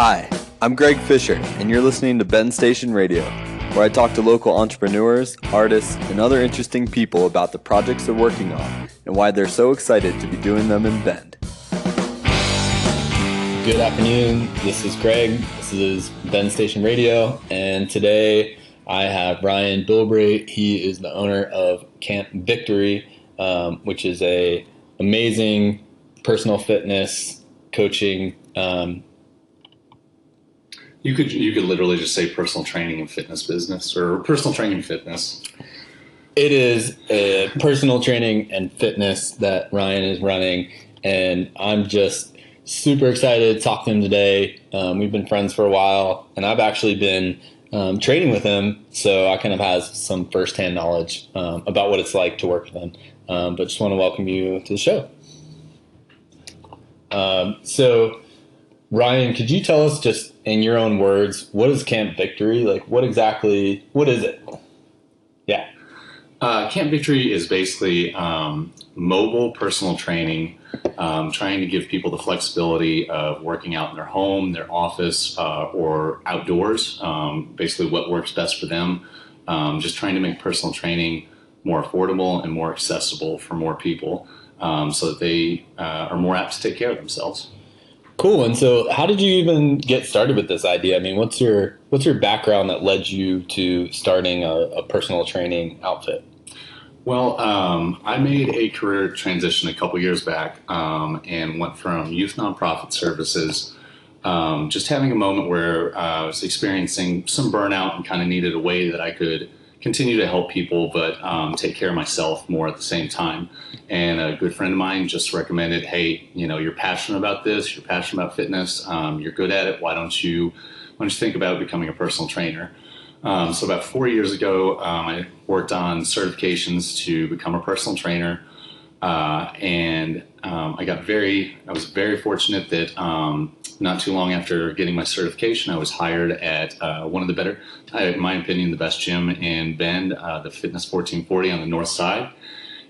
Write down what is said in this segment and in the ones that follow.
Hi, I'm Greg Fisher, and you're listening to Bend Station Radio, where I talk to local entrepreneurs, artists, and other interesting people about the projects they're working on and why they're so excited to be doing them in Bend. Good afternoon. This is Greg. This is Bend Station Radio, and today I have Ryan Bilbray. He is the owner of Camp Victory, um, which is a amazing personal fitness coaching um, You could you could literally just say personal training and fitness business or personal training and fitness. It is a personal training and fitness that Ryan is running, and I'm just super excited to talk to him today. Um, we've been friends for a while, and I've actually been um, training with him, so I kind of has some firsthand knowledge um, about what it's like to work with him. Um, but just want to welcome you to the show. Um, so, Ryan, could you tell us just in your own words what is Camp Victory? Like, what exactly? What is it? Yeah. Uh, Camp Victory is basically um, mobile personal training, um, trying to give people the flexibility of working out in their home, their office, uh, or outdoors. Um, basically, what works best for them. Um, just trying to make personal training more affordable and more accessible for more people, um, so that they uh, are more apt to take care of themselves. Cool. And so, how did you even get started with this idea? I mean, what's your what's your background that led you to starting a, a personal training outfit? Well, um, I made a career transition a couple years back um, and went from youth nonprofit services, um, just having a moment where uh, I was experiencing some burnout and kind of needed a way that I could continue to help people, but um, take care of myself more at the same time. And a good friend of mine just recommended, "Hey, you know, you're passionate about this. You're passionate about fitness. Um, you're good at it. Why don't you, why don't you think about becoming a personal trainer?" Um, so about four years ago, um, I worked on certifications to become a personal trainer, uh, and um, I got very, I was very fortunate that um, not too long after getting my certification, I was hired at uh, one of the better, in my opinion, the best gym in Bend, uh, the Fitness 1440 on the north side.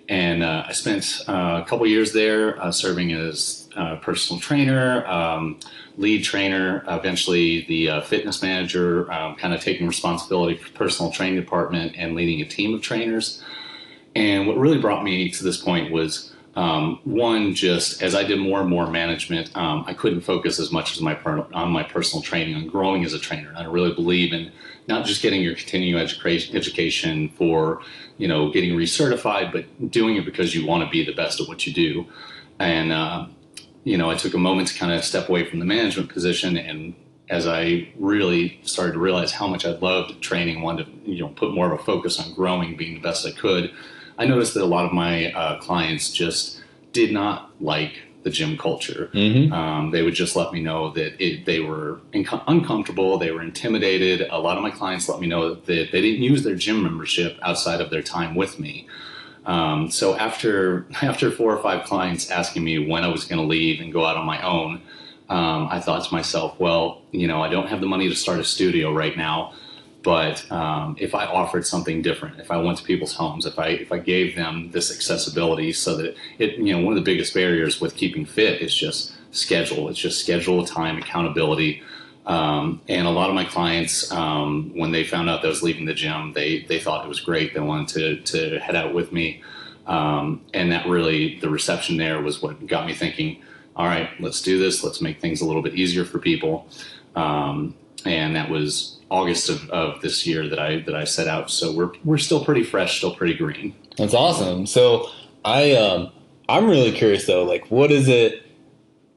And uh, I spent uh, a couple years there uh, serving as a personal trainer, um, lead trainer, eventually the uh, fitness manager, um, kind of taking responsibility for personal training department and leading a team of trainers. And what really brought me to this point was um, one, just as I did more and more management, um, I couldn't focus as much as my per- on my personal training, on growing as a trainer. I really believe in not just getting your continuing education, education for, you know, getting recertified, but doing it because you want to be the best at what you do. And uh, you know, I took a moment to kind of step away from the management position and as I really started to realize how much I loved training, wanted to you know put more of a focus on growing, being the best I could. I noticed that a lot of my uh, clients just did not like the gym culture. Mm-hmm. Um, they would just let me know that it, they were inco- uncomfortable, they were intimidated. A lot of my clients let me know that they didn't use their gym membership outside of their time with me. Um, so after after four or five clients asking me when I was going to leave and go out on my own, um, I thought to myself, well, you know, I don't have the money to start a studio right now, but um, if I offered something different, if I went to people's homes, if I if I gave them this accessibility, so that it, you know, one of the biggest barriers with keeping fit is just schedule. It's just schedule time, accountability. Um, and a lot of my clients, um, when they found out that I was leaving the gym, they they thought it was great. They wanted to to head out with me, um, and that really the reception there was what got me thinking. All right, let's do this. Let's make things a little bit easier for people. Um, and that was August of, of this year that I that I set out. So we're we're still pretty fresh, still pretty green. That's awesome. So I um I'm really curious though, like what is it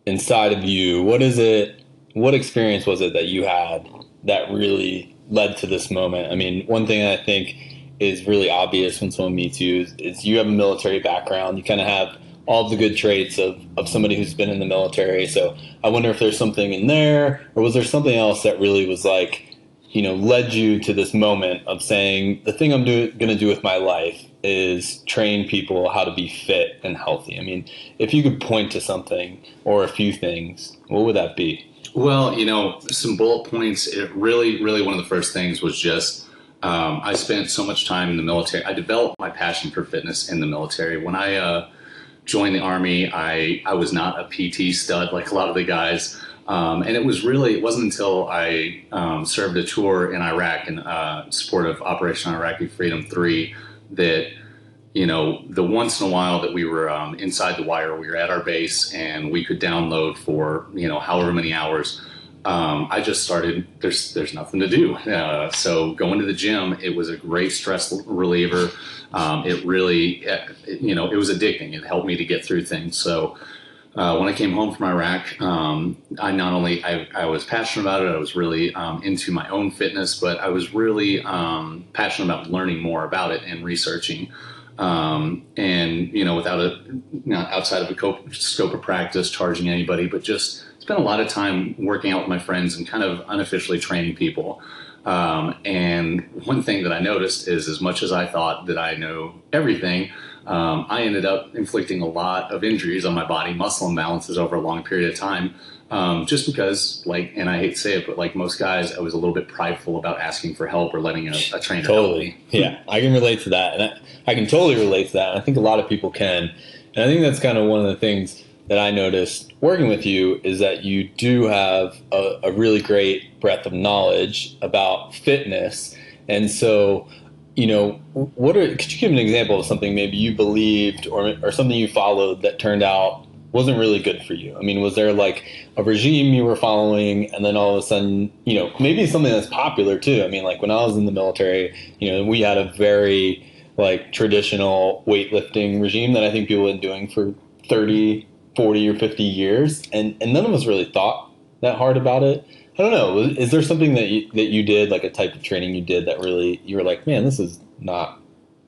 inside of you? What is it what experience was it that you had that really led to this moment? I mean, one thing I think is really obvious when someone meets you is, is you have a military background. You kind of have all the good traits of, of somebody who's been in the military. So I wonder if there's something in there, or was there something else that really was like, you know, led you to this moment of saying, the thing I'm going to do with my life is train people how to be fit and healthy. I mean, if you could point to something or a few things, what would that be? Well, you know, some bullet points. It really, really, one of the first things was just um, I spent so much time in the military. I developed my passion for fitness in the military. When I uh, joined the army, I I was not a PT stud like a lot of the guys. Um, and it was really, it wasn't until I um, served a tour in Iraq in uh, support of Operation Iraqi Freedom 3 that, you know, the once in a while that we were um, inside the wire, we were at our base and we could download for, you know, however many hours. Um, I just started. There's there's nothing to do. Uh, so going to the gym, it was a great stress reliever. Um, it really, it, you know, it was addicting. It helped me to get through things. So uh, when I came home from Iraq, um, I not only I, I, was passionate about it, I was really um, into my own fitness, but I was really um, passionate about learning more about it and researching. Um, and you know, without a outside of a scope of practice, charging anybody, but just spent a lot of time working out with my friends and kind of unofficially training people. Um, and one thing that I noticed is, as much as I thought that I know everything, um, I ended up inflicting a lot of injuries on my body, muscle imbalances over a long period of time, um, just because, like, and I hate to say it, but like most guys, I was a little bit prideful about asking for help or letting a, a trainer totally. yeah, I can relate to that, and I, I can totally relate to that. I think a lot of people can, and I think that's kind of one of the things that I noticed working with you is that you do have a, a really great breadth of knowledge about fitness, and so you know, what are, could you give an example of something maybe you believed or, or something you followed that turned out wasn't really good for you? I mean, was there like a regime you were following and then all of a sudden, you know, maybe something that's popular too? I mean, like when I was in the military, you know, we had a very like traditional weightlifting regime that I think people have been doing for 30, 40 or 50 years. And, and none of us really thought that hard about it. I don't know. Is there something that you, that you did, like a type of training you did that really you were like, man, this is not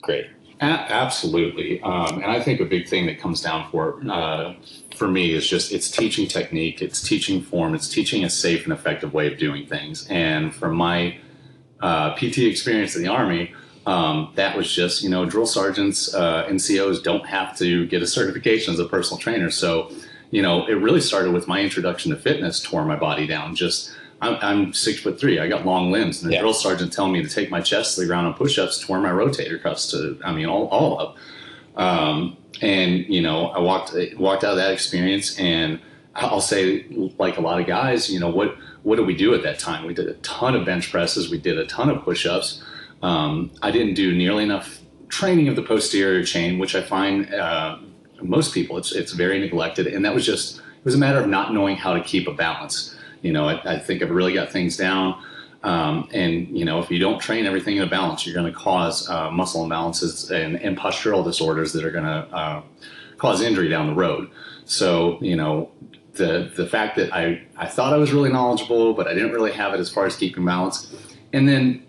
great? A- absolutely, um, and I think a big thing that comes down for uh, for me is just it's teaching technique, it's teaching form, it's teaching a safe and effective way of doing things. And from my uh, PT experience in the Army, um, that was just you know drill sergeants uh, and COs don't have to get a certification as a personal trainer, so you know, it really started with my introduction to fitness, tore my body down. Just, I'm, I'm six foot three. I got long limbs, and the yeah. drill sergeant telling me to take my chest to the ground on push-ups, tore my rotator cuffs to, I mean, all, all up. Um, and you know, I walked walked out of that experience, and I'll say, like a lot of guys, you know, what what did we do at that time? We did a ton of bench presses, we did a ton of push-ups. Um, I didn't do nearly enough training of the posterior chain, which I find uh, most people, it's it's very neglected, and that was just it was a matter of not knowing how to keep a balance. You know, I, I think I've really got things down. Um, and you know, if you don't train everything in a balance, you're going to cause uh, muscle imbalances and, and, postural disorders that are going to uh, cause injury down the road. So you know, the the fact that I I thought I was really knowledgeable, but I didn't really have it as far as keeping balance. And then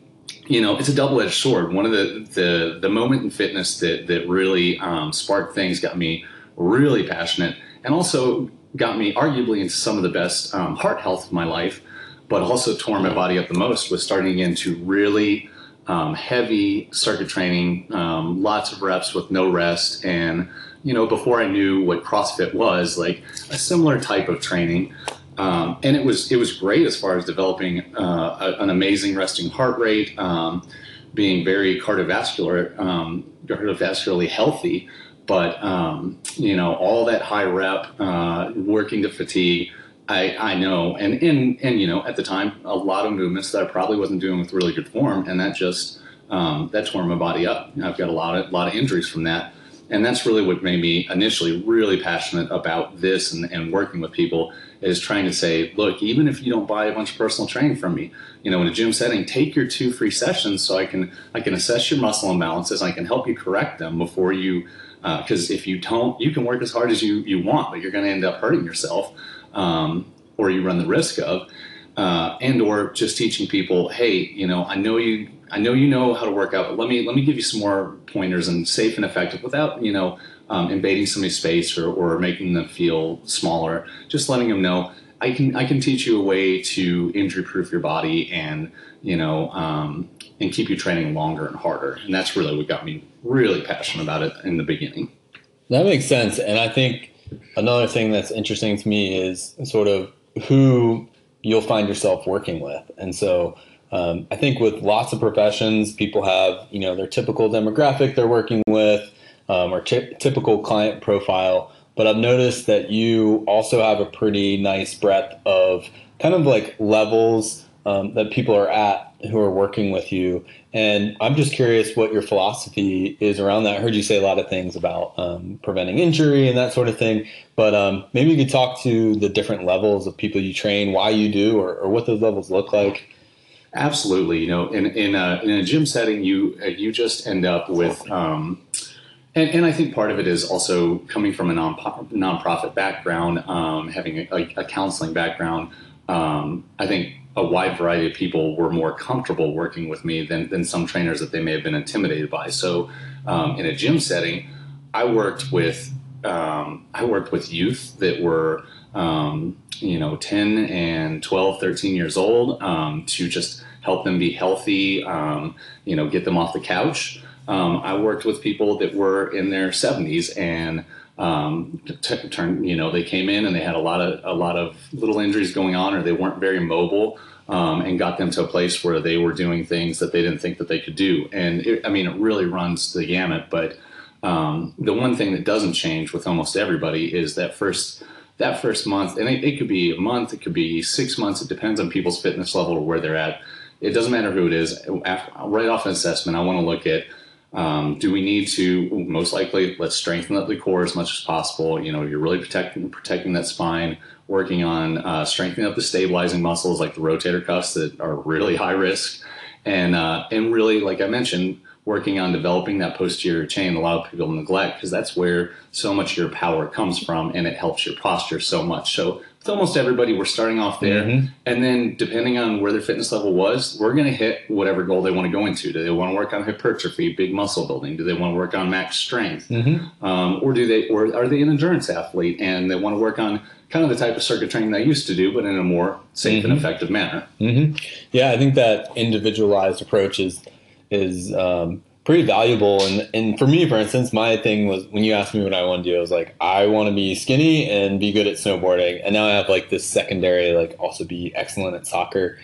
you know, it's a double edged sword. One of the, the, the moment in fitness that, that really um, sparked things, got me really passionate, and also got me arguably into some of the best um, heart health of my life, but also tore my body up the most was starting into really um, heavy circuit training, um, lots of reps with no rest. And, you know, before I knew what CrossFit was, like a similar type of training. Um, and it was it was great as far as developing uh, a, an amazing resting heart rate, um, being very cardiovascular, um, cardiovascularly healthy. But um, you know, all that high rep, uh, working to fatigue, I, I know, and, and and you know, at the time, a lot of movements that I probably wasn't doing with really good form, and that just um, that tore my body up. I've got a lot of lot of injuries from that and that's really what made me initially really passionate about this and, and working with people is trying to say look even if you don't buy a bunch of personal training from me you know in a gym setting take your two free sessions so i can i can assess your muscle imbalances i can help you correct them before you because uh, if you don't you can work as hard as you you want but you're going to end up hurting yourself um, or you run the risk of uh, and or just teaching people hey you know i know you I know you know how to work out, but let me let me give you some more pointers and safe and effective without you know um, invading somebody's space or, or making them feel smaller. Just letting them know I can I can teach you a way to injury proof your body and you know um, and keep you training longer and harder. And that's really what got me really passionate about it in the beginning. That makes sense, and I think another thing that's interesting to me is sort of who you'll find yourself working with, and so um, I think with lots of professions, people have you know their typical demographic they're working with um, or t- typical client profile. but I've noticed that you also have a pretty nice breadth of kind of like levels um, that people are at who are working with you. And I'm just curious what your philosophy is around that. I heard you say a lot of things about um, preventing injury and that sort of thing, but um, maybe you could talk to the different levels of people you train, why you do, or, or what those levels look like. Absolutely, you know, in in a, in a gym setting, you you just end up with, um, and, and I think part of it is also coming from a non nonprofit background, um, having a, a, counseling background. Um, I think a wide variety of people were more comfortable working with me than, than some trainers that they may have been intimidated by. So, um, in a gym setting, I worked with um, I worked with youth that were um, you know 10 and 12, 13 years old um, to just help them be healthy, um, you know, get them off the couch. Um, I worked with people that were in their 70s and um, t- turn, you know, they came in and they had a lot of a lot of little injuries going on, or they weren't very mobile, um, and got them to a place where they were doing things that they didn't think that they could do. And it, I mean, it really runs the gamut. But um, the one thing that doesn't change with almost everybody is that first that first month, and it, it could be a month, it could be six months. It depends on people's fitness level or where they're at. It doesn't matter who it is. After, right off an assessment, I want to look at um, do we need to most likely let's strengthen up the core as much as possible? You know, you're really protecting protecting that spine, working on uh, strengthening up the stabilizing muscles like the rotator cuffs that are really high risk, and uh, and really like I mentioned, working on developing that posterior chain. A lot of people neglect because that's where so much of your power comes from, and it helps your posture so much. So with almost everybody, we're starting off there. Mm-hmm. And then depending on where their fitness level was, we're going to hit whatever goal they want to go into. Do they want to work on hypertrophy, big muscle building? Do they want to work on max strength? Mm-hmm. Um, or do they, or are they an endurance athlete and they want to work on kind of the type of circuit training they used to do, but in a more safe mm-hmm. and effective manner? Mm-hmm. Yeah, I think that individualized approach is, is, um, pretty valuable. And, and for me, for instance, my thing was when you asked me what I want to do, I was like, I want to be skinny and be good at snowboarding. And now I have like this secondary, like also be excellent at soccer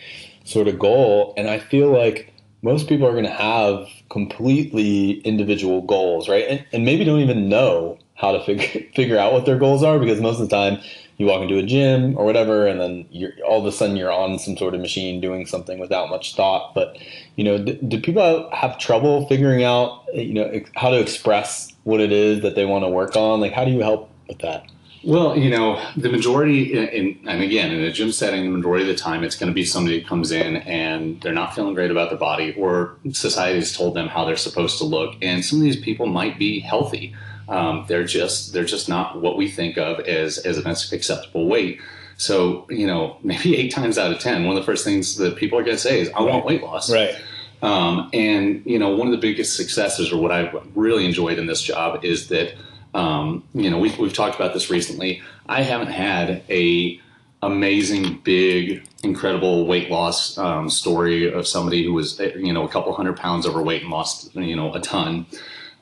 sort of goal. And I feel like most people are going to have completely individual goals, right? And, and maybe don't even know how to figure, figure out what their goals are because most of the time you walk into a gym or whatever, and then you're all of a sudden you're on some sort of machine doing something without much thought. But you know, do, do people have trouble figuring out eh, you know how to express what it is that they want to work on? Like, how do you help with that? Well, you know, the majority, in, in, and again, in a gym setting, the majority of the time, it's going to be somebody that comes in and they're not feeling great about their body, or society has told them how they're supposed to look. And some of these people might be healthy. Um, they're just they're just not what we think of as as an acceptable weight. So you know, maybe eight times out of ten, one of the first things that people are going to say is, "I right. want weight loss." Right. Um, and you know, one of the biggest successes, or what I've really enjoyed in this job, is that um, you know we've we've talked about this recently. I haven't had a amazing, big, incredible weight loss um, story of somebody who was you know a couple hundred pounds overweight and lost you know a ton.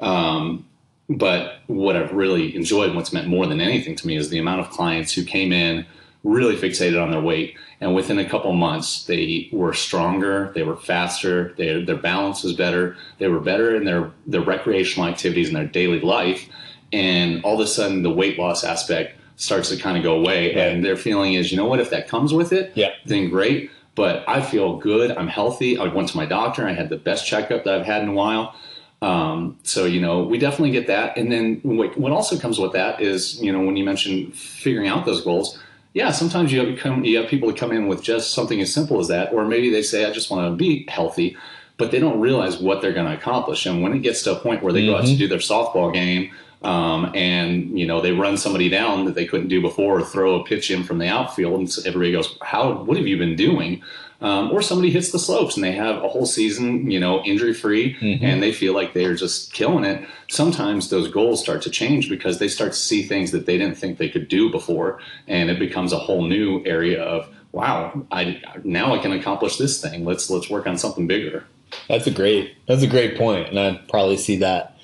Um, but what I've really enjoyed, what's meant more than anything to me, is the amount of clients who came in really fixated on their weight, and within a couple months, they were stronger, they were faster, they, their balance was better, they were better in their their recreational activities and their daily life, and all of a sudden, the weight loss aspect starts to kind of go away, right. and their feeling is, you know what, if that comes with it, yeah. then great. But I feel good. I'm healthy. I went to my doctor. I had the best checkup that I've had in a while um, so you know, we definitely get that. And then what, what also comes with that is you know when you mention figuring out those goals. Yeah, sometimes you have, come, you have people that come in with just something as simple as that, or maybe they say, "I just want to be healthy," but they don't realize what they're going to accomplish. And when it gets to a point where they mm-hmm. go out to mm-hmm. do their softball game, um, and you know they run somebody down that they couldn't do before, or throw a pitch in from the outfield, and everybody goes, "How? What have you been doing?" Um, or somebody hits the slopes and they have a whole season, you know, injury free, mm-hmm. and they feel like they're just killing it. Sometimes those goals start to change because they start to see things that they didn't think they could do before, and it becomes a whole new area of wow, I now I can accomplish this thing. Let's let's work on something bigger. That's a great that's a great point, and I probably see that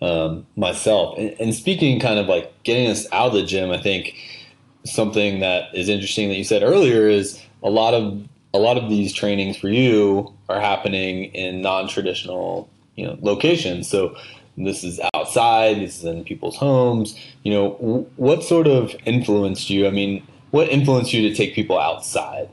um, myself. And, and speaking kind of like getting us out of the gym, I think something that is interesting that you said earlier is a lot of a lot of these trainings for you are happening in non-traditional you know locations so this is outside, this is in people's homes. You know, what sort of influenced you? I mean, what influenced you to take people outside?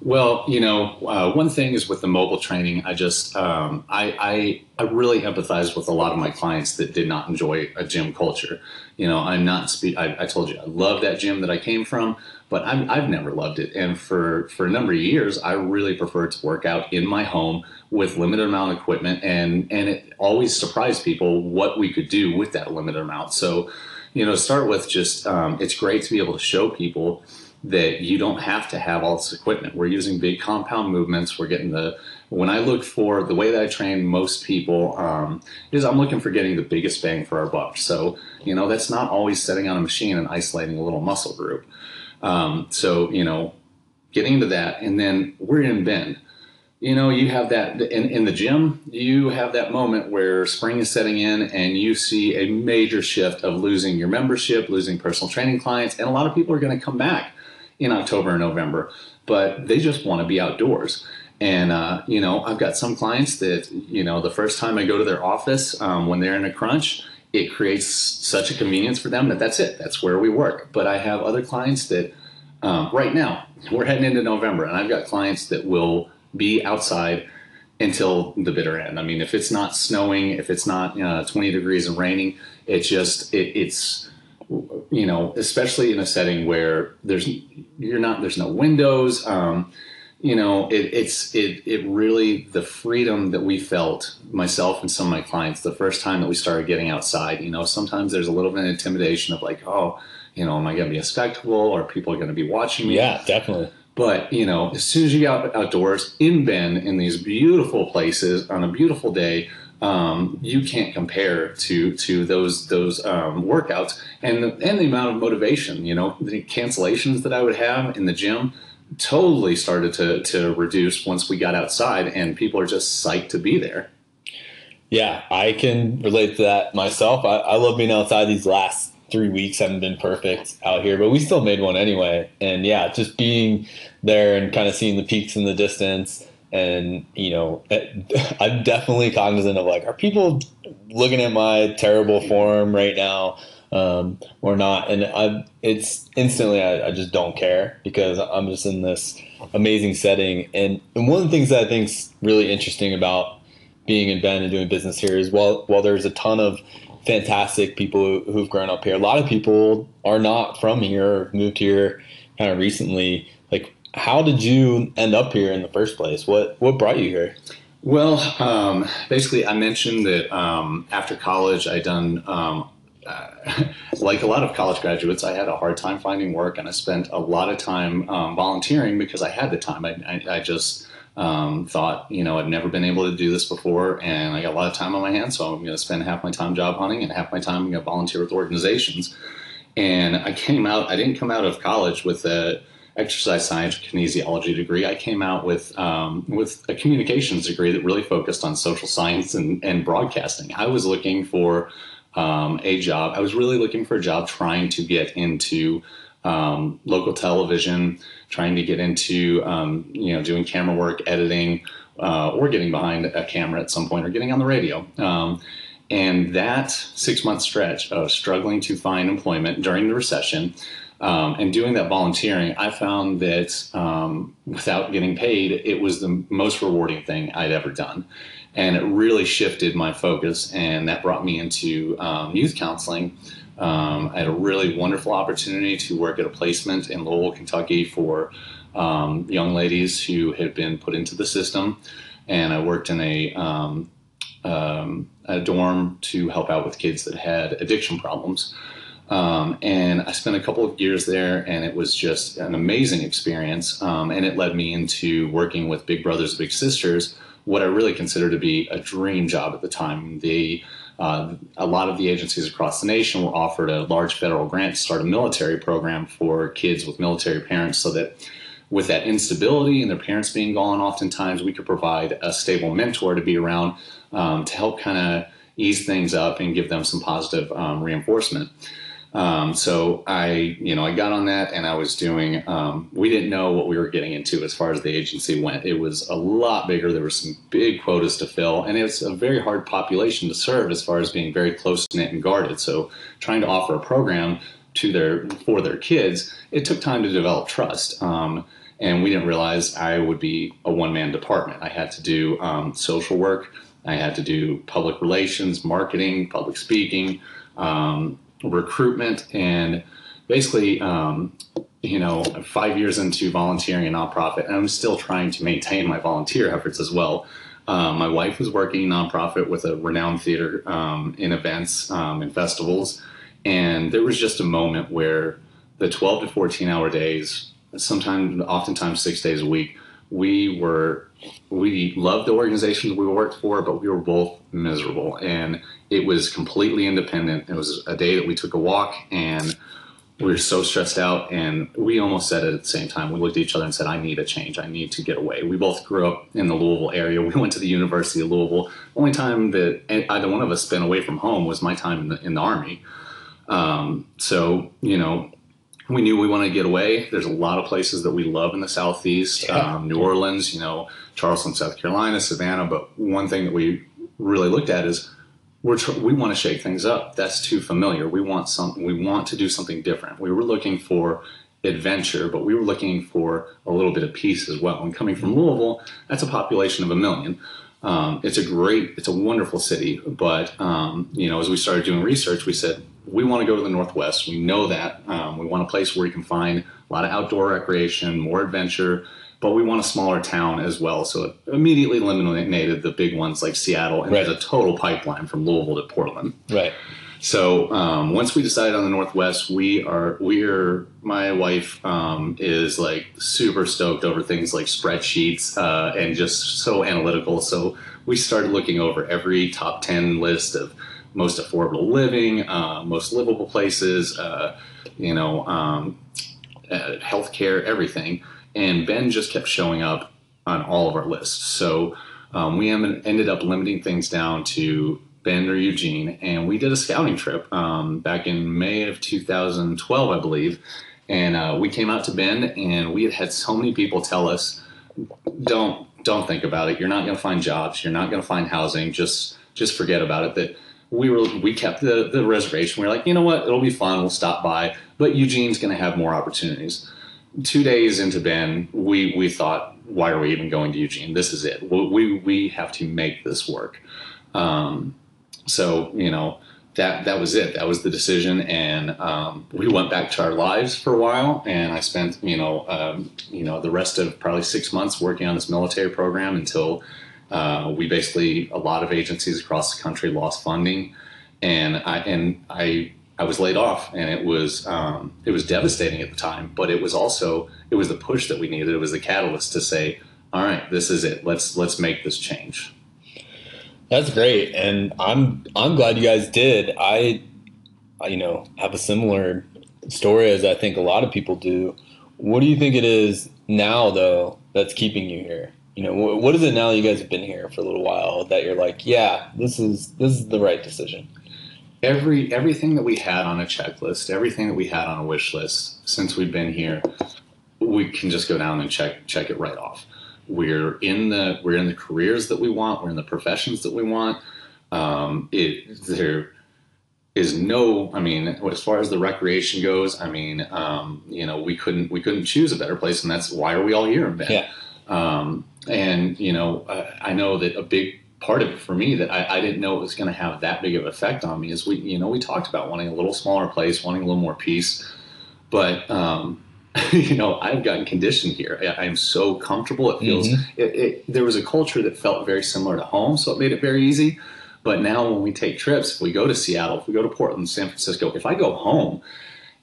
Well, you know, uh, one thing is with the mobile training, I just um, I, I I really empathize with a lot of my clients that did not enjoy a gym culture. You know, I'm not spe- I, I told you I love that gym that I came from, but I'm, I've never loved it. And for for a number of years, I really preferred to work out in my home with limited amount of equipment, and and it always surprised people what we could do with that limited amount. So, you know, start with just um, it's great to be able to show people that you don't have to have all this equipment. We're using big compound movements. We're getting the when I look for the way that I train most people um, is I'm looking for getting the biggest bang for our buck. So you know that's not always setting on a machine and isolating a little muscle group. Um, so you know, getting into that, and then we're in Bend. You know, you have that in, in the gym. You have that moment where spring is setting in, and you see a major shift of losing your membership, losing personal training clients, and a lot of people are going to come back in October and November, but they just want to be outdoors. And uh, you know, I've got some clients that you know the first time I go to their office um, when they're in a crunch, it creates such a convenience for them that that's it. That's where we work. But I have other clients that um, right now we're heading into November, and I've got clients that will be outside until the bitter end. I mean, if it's not snowing, if it's not uh, 20 degrees and raining, it's just it, it's you know, especially in a setting where there's you're not there's no windows. Um, you know, it, it's it it really the freedom that we felt myself and some of my clients the first time that we started getting outside. You know, sometimes there's a little bit of intimidation of like, oh, you know, am I going to be a spectacle or people are going to be watching me? Yeah, definitely. But you know, as soon as you get out, outdoors in Bend in these beautiful places on a beautiful day, um, you can't compare to to those those um, workouts and the, and the amount of motivation. You know, the cancellations that I would have in the gym totally started to to reduce once we got outside, and people are just psyched to be there. Yeah, I can relate to that myself. I, I love being outside. These last three weeks haven't been perfect out here, but we still made one anyway. And yeah, just being there and kind of seeing the peaks in the distance and you know i'm definitely cognizant of like are people looking at my terrible form right now um, or not and i it's instantly I, I, just don't care because i'm just in this amazing setting and, and one of the things that i think's really interesting about being in bend and doing business here is while while there's a ton of fantastic people who've grown up here a lot of people are not from here moved here kind of recently like how did you end up here in the first place? What what brought you here? Well, um, basically, I mentioned that um, after college, I done um, uh, like a lot of college graduates. I had a hard time finding work, and I spent a lot of time um, volunteering because I had the time. I, I, I just um, thought, you know, I've never been able to do this before, and I got a lot of time on my hands, so I'm going to spend half my time job hunting and half my time going to volunteer with organizations. And I came out. I didn't come out of college with a exercise science kinesiology degree. I came out with um, with a communications degree that really focused on social science and, and broadcasting. I was looking for um, a job. I was really looking for a job trying to get into um, local television, trying to get into um, you know doing camera work, editing, uh, or getting behind a camera at some point, or getting on the radio. Um, and that six month stretch of struggling to find employment during the recession um, and doing that volunteering, I found that um, without getting paid, it was the most rewarding thing I'd ever done. And it really shifted my focus, and that brought me into um, youth counseling. Um, I had a really wonderful opportunity to work at a placement in Louisville, Kentucky for um, young ladies who had been put into the system. And I worked in a, um, a dorm to help out with kids that had addiction problems. Um, and I spent a couple of years there, and it was just an amazing experience. Um, and it led me into working with Big Brothers Big Sisters, what I really consider to be a dream job at the time. They, uh, a lot of the agencies across the nation were offered a large federal grant to start a military program for kids with military parents so that with that instability and their parents being gone, oftentimes we could provide a stable mentor to be around um, to help kind of ease things up and give them some positive um, reinforcement. Um, so I, you know, I got on that and I was doing, um, we didn't know what we were getting into as far as the agency went. It was a lot bigger. There were some big quotas to fill and it's a very hard population to serve as far as being very close knit and guarded. So trying to offer a program to their, for their kids, it took time to develop trust. Um, and we didn't realize I would be a one man department. I had to do um, social work. I had to do public relations, marketing, public speaking, um, recruitment and basically um, you know five years into volunteering a nonprofit and i'm still trying to maintain my volunteer efforts as well. Um, my wife was working nonprofit with a renowned theater um, in events um, and festivals. And there was just a moment where the 12 to 14 hour days sometimes oftentimes six days a week we were we loved the organization we worked for, but we were both miserable. And it was completely independent. It was a day that we took a walk and we were so stressed out. And we almost said it at the same time. We looked at each other and said, I need a change. I need to get away. We both grew up in the Louisville area. We went to the University of Louisville. Only time that either one of us spent away from home was my time in the, in the Army. Um, so, you know, we knew we wanted to get away. There's a lot of places that we love in the Southeast, yeah. um, New Orleans, you know, Charleston, South Carolina, Savannah. But one thing that we really looked at is we're tr- we want to shake things up. That's too familiar. We want something. We want to do something different. We were looking for adventure, but we were looking for a little bit of peace as well. And coming from Louisville, that's a population of a million. Um, it's a great, it's a wonderful city. But um, you know, as we started doing research, we said we want to go to the Northwest. We know that. Um, we want a place where you can find a lot of outdoor recreation, more adventure, but we want a smaller town as well. So it immediately eliminated the big ones like Seattle, and right. there's a total pipeline from Louisville to Portland. Right. So um, once we decided on the Northwest, we are we are my wife um, is like super stoked over things like spreadsheets uh, and just so analytical. So we started looking over every top ten list of most affordable living, uh, most livable places, uh, you know, um, uh, healthcare, everything. And Bend just kept showing up on all of our lists. So um, we ended up limiting things down to Bend or Eugene, and we did a scouting trip um, back in May of 2012, I believe. And uh, we came out to Bend, and we had had so many people tell us, "Don't don't think about it. You're not going to find jobs. You're not going to find housing. Just just forget about it." That we were we kept the the reservation. We are like, you know what, it'll be fun. We'll stop by, but Eugene's going to have more opportunities. Two days into Bend, we we thought, why are we even going to Eugene? This is it. We we have to make this work. Um, so you know that that was it. That was the decision, and um, we went back to our lives for a while. And I spent you know um, you know the rest of probably six months working on this military program until uh, we basically a lot of agencies across the country lost funding, and I and I I was laid off, and it was um, it was devastating at the time. But it was also it was the push that we needed. It was the catalyst to say, all right, this is it. Let's let's make this change. That's great, and I'm I'm glad you guys did. I, I you know have a similar story as I think a lot of people do. What do you think it is now though that's keeping you here? You know what is it now you guys have been here for a little while that you're like yeah this is this is the right decision? Every everything that we had on a checklist everything that we had on a wish list since we've been here we can just go down and check check it right off. We're in the we're in the careers that we want. We're in the professions that we want. Um, it there is no i mean as far as the recreation goes i mean um, you know we couldn't we couldn't choose a better place and that's why are we all here in yeah. Um, and you know, I, I, know that a big part of it for me that I, I didn't know it was going to have that big of an effect on me is we, you know, we talked about wanting a little smaller place, wanting a little more peace, but um, you know, I've gotten conditioned here. I, am so comfortable. It feels. Mm-hmm. It, it, there was a culture that felt very similar to home, so it made it very easy. But now, when we take trips, if we go to Seattle, if we go to Portland, San Francisco, if I go home,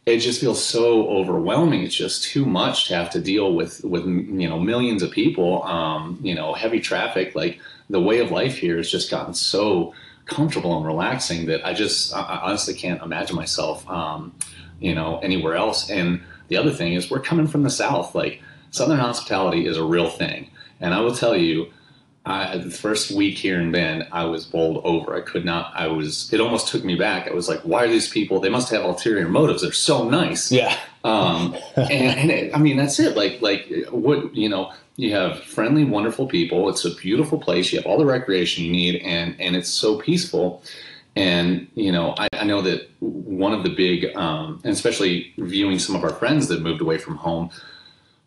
it just feels so overwhelming. It's just too much to have to deal with with you know millions of people. Um, you know, heavy traffic. Like the way of life here has just gotten so comfortable and relaxing that I just I honestly can't imagine myself um, you know anywhere else. And the other thing is we're coming from the south. Like Southern hospitality is a real thing, and I will tell you. I, the first week here in Bend, I was bowled over. I could not. I was. It almost took me back. I was like, "Why are these people? They must have ulterior motives. They're so nice." Yeah. Um, and, and it, I mean, that's it. Like, like what you know, you have friendly, wonderful people. It's a beautiful place. You have all the recreation you need, and and it's so peaceful. And you know, I, I know that one of the big, um, and especially viewing some of our friends that moved away from home,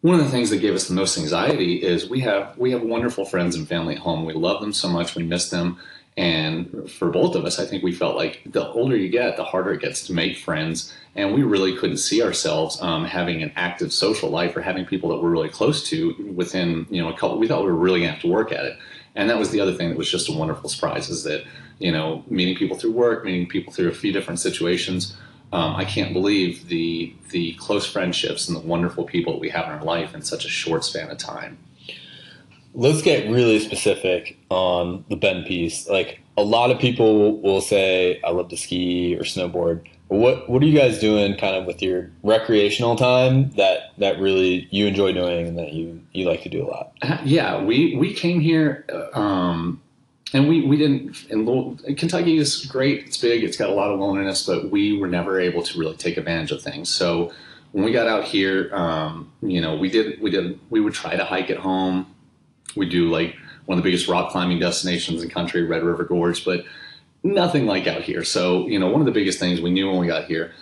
one of the things that gave us the most anxiety is we have we have wonderful friends and family at home. We love them so much. We miss them. And for both of us, I think we felt like the older you get, the harder it gets to make friends. And we really couldn't see ourselves um, having an active social life or having people that we're really close to within, you know, a couple. We thought we were really going to have to work at it. And that was the other thing that was just a wonderful surprise is that, you know, meeting people through work, meeting people through a few different situations. Um, I can't believe the the close friendships and the wonderful people that we have in our life in such a short span of time. Let's get really specific on the Bend piece. Like a lot of people will say, "I love to ski or snowboard." What What are you guys doing, kind of with your recreational time that that really you enjoy doing and that you you like to do a lot? Uh, yeah, we we came here. Um, and we, we didn't and Kentucky is great. It's big. It's got a lot of loneliness but we were never able to really take advantage of things. So when we got out here, um, you know, we did we did we would try to hike at home we do like one of the biggest rock climbing destinations in the country, Red River Gorge, but nothing like out here. So, you know, one of the biggest things we knew when we got here,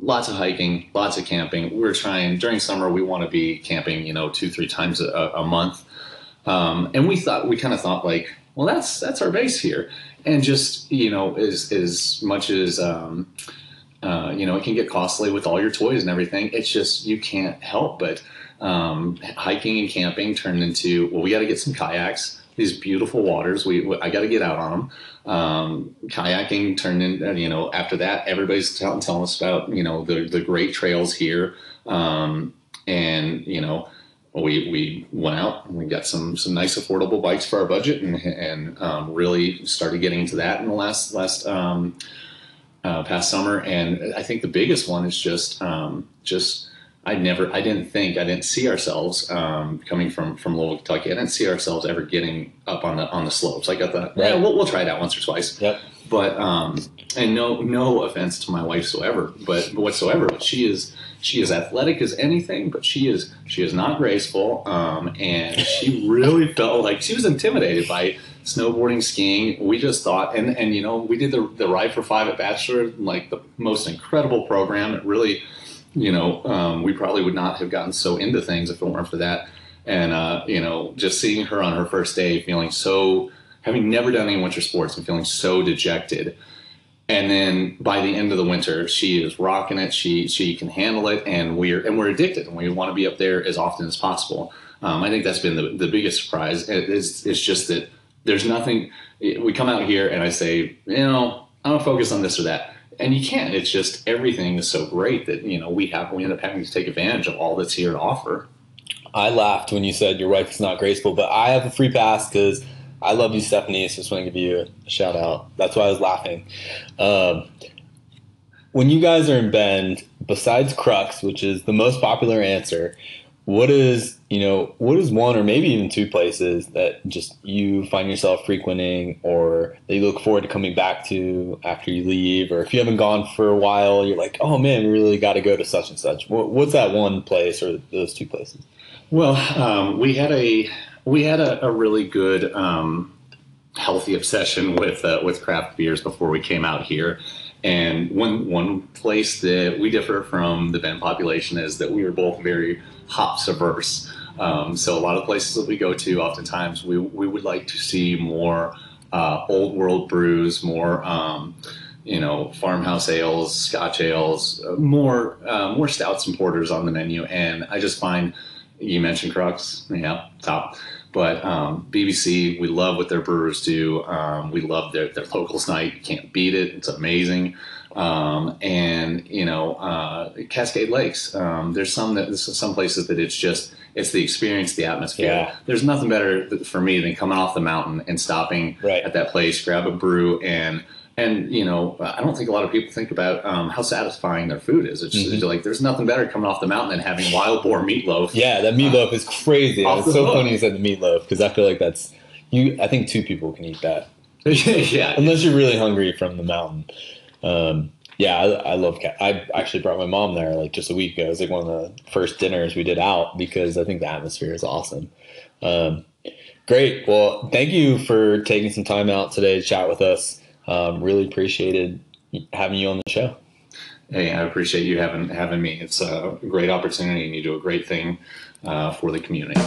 lots of hiking, lots of camping. We are trying during summer, we want to be camping, you know, two, three times a, a month. Um, and we thought, we kind of thought like, well, that's, that's our base here. And just, you know, as, as much as, um, uh, you know, it can get costly with all your toys and everything. It's just, you can't help but, um, hiking and camping turned into well, we got to get some kayaks. These beautiful waters, we I got to get out on them. Um, kayaking turned in, you know, after that, everybody's telling, telling us about you know the the great trails here, um, and you know we we went out and we got some some nice affordable bikes for our budget and and um, really started getting into that in the last last um, uh, past summer and I think the biggest one is just um, just I never, I didn't think, I didn't see ourselves um, coming from from Louisville, Kentucky. I didn't see ourselves ever getting up on the on the slopes. Like I thought, yeah, we'll, we'll try it out once or twice. Yep. But um, and no no offense to my wife whatsoever, but whatsoever, but she is she is athletic as anything, but she is she is not graceful, um, and she really felt like she was intimidated by snowboarding, skiing. We just thought, and and you know, we did the the ride for five at Bachelor, like the most incredible program. It really you know, um, we probably would not have gotten so into things if it weren't for that. And, uh, you know, just seeing her on her first day feeling so, having never done any winter sports and feeling so dejected. And then by the end of the winter, she is rocking it. She she can handle it, and we're and we're addicted, and we want to be up there as often as possible. Um, I think that's been the, the biggest surprise. It's, it's just that there's nothing. We come out here, and I say, you know, I'm gonna focus on this or that and you can't. It's just everything is so great that you know we have we end up having to take advantage of all that's here to offer. I laughed when you said your wife is not graceful, but I have a free pass because I love you, Stephanie. So just want to give you a shout out. That's why I was laughing. Um, when you guys are in Bend, besides Crux, which is the most popular answer, what is you know what is one or maybe even two places that just you find yourself frequenting or that you look forward to coming back to after you leave or if you haven't gone for a while you're like oh man we really got to go to such and such what's that one place or those two places well um, we had a we had a, a really good um, healthy obsession with uh, with craft beers before we came out here and one one place that we differ from the Bend population is that we are both very hops averse. Um, so a lot of places that we go to, oftentimes we we would like to see more uh, old world brews, more um, you know farmhouse ales, Scotch ales, more uh, more stouts and porters on the menu. And I just find you mentioned Crux, yeah, top. But um, BBC, we love what their brewers do. Um, we love their, their locals night. You can't beat it. It's amazing. Um, and you know, uh, Cascade Lakes. Um, there's some that some places that it's just it's the experience, the atmosphere. Yeah. There's nothing better for me than coming off the mountain and stopping right. at that place, grab a brew, and and you know, I don't think a lot of people think about um, how satisfying their food is. It's mm-hmm. like there's nothing better coming off the mountain than having wild boar meatloaf. Yeah, that meatloaf uh, is crazy. It's so book. funny you said the meatloaf because I feel like that's you. I think two people can eat that yeah. unless you're really hungry from the mountain. Um, yeah, I, I love cat. I actually brought my mom there like just a week ago. It was like one of the first dinners we did out because I think the atmosphere is awesome. Um, great. Well, thank you for taking some time out today to chat with us. Um, really appreciated having you on the show. Hey, I appreciate you having having me. It's a great opportunity, and you do a great thing uh, for the community.